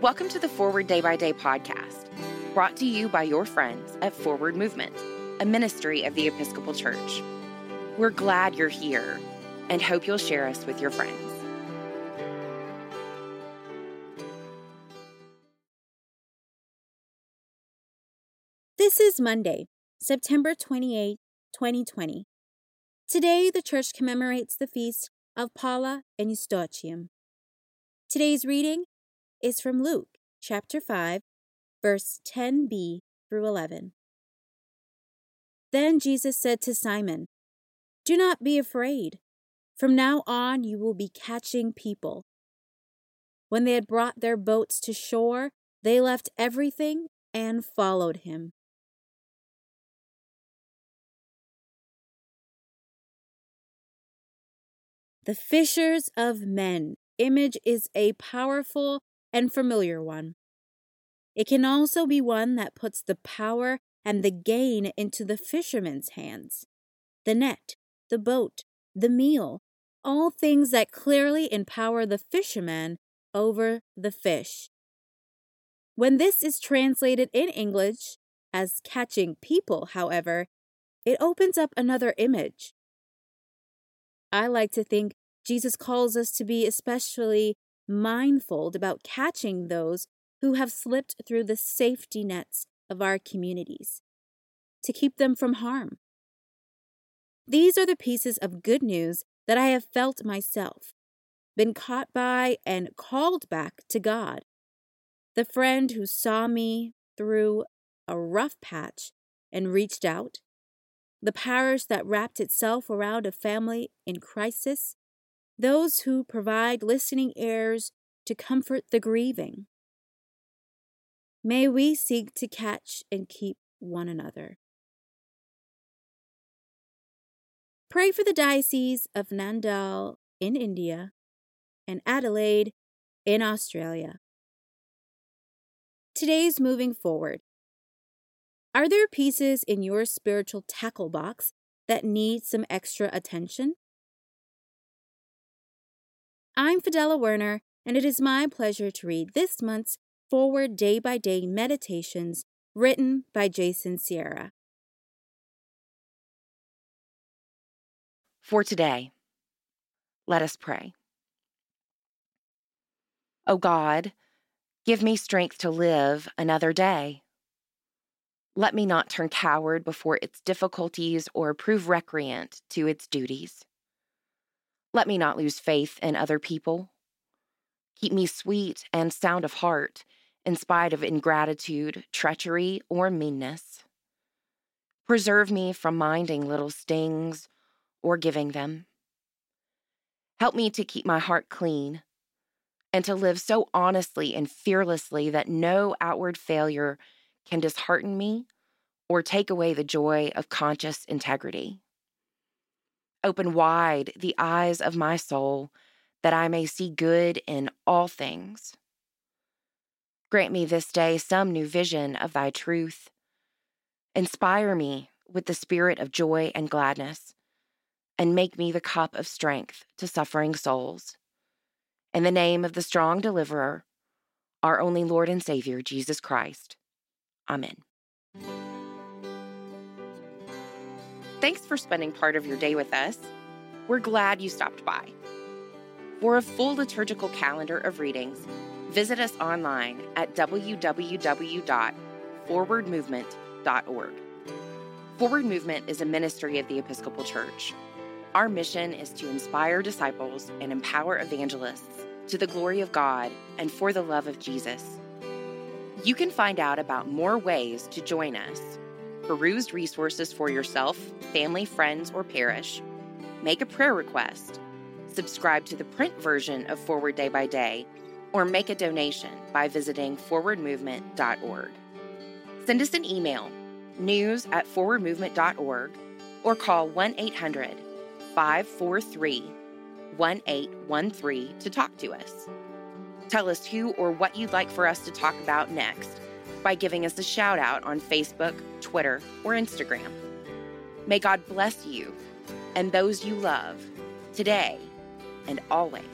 Welcome to the Forward Day by Day podcast, brought to you by your friends at Forward Movement, a ministry of the Episcopal Church. We're glad you're here and hope you'll share us with your friends. This is Monday, September 28, 2020. Today, the church commemorates the feast of Paula and Eustochium. Today's reading is from Luke chapter 5, verse 10b through 11. Then Jesus said to Simon, Do not be afraid. From now on, you will be catching people. When they had brought their boats to shore, they left everything and followed him. The fishers of men image is a powerful and familiar one. It can also be one that puts the power and the gain into the fisherman's hands. The net, the boat, the meal, all things that clearly empower the fisherman over the fish. When this is translated in English as catching people, however, it opens up another image. I like to think Jesus calls us to be especially mindful about catching those who have slipped through the safety nets of our communities, to keep them from harm. These are the pieces of good news that I have felt myself, been caught by, and called back to God. The friend who saw me through a rough patch and reached out, the parish that wrapped itself around a family in crisis, those who provide listening ears to comfort the grieving. May we seek to catch and keep one another. Pray for the Diocese of Nandyal in India and Adelaide in Australia. Today's moving forward. Are there pieces in your spiritual tackle box that need some extra attention? I'm Fidela Werner, and it is my pleasure to read this month's Forward Day by Day Meditations written by Jason Sierra. For today, let us pray. O God, give me strength to live another day. Let me not turn coward before its difficulties or prove recreant to its duties. Let me not lose faith in other people. Keep me sweet and sound of heart in spite of ingratitude, treachery, or meanness. Preserve me from minding little stings or giving them. Help me to keep my heart clean and to live so honestly and fearlessly that no outward failure can dishearten me or take away the joy of conscious integrity. Open wide the eyes of my soul that I may see good in all things. Grant me this day some new vision of thy truth. Inspire me with the spirit of joy and gladness, and make me the cup of strength to suffering souls. In the name of the strong deliverer, our only Lord and Savior, Jesus Christ. Amen. Thanks for spending part of your day with us. We're glad you stopped by. For a full liturgical calendar of readings, visit us online at www.forwardmovement.org. Forward Movement is a ministry of the Episcopal Church. Our mission is to inspire disciples and empower evangelists to the glory of God and for the love of Jesus. You can find out about more ways to join us peruse resources for yourself, family, friends, or parish, make a prayer request, subscribe to the print version of Forward Day by Day, or make a donation by visiting forwardmovement.org. Send us an email, news at forwardmovement.org, or call 1 800 543 1813 to talk to us. Tell us who or what you'd like for us to talk about next by giving us a shout out on Facebook, Twitter, or Instagram. May God bless you and those you love today and always.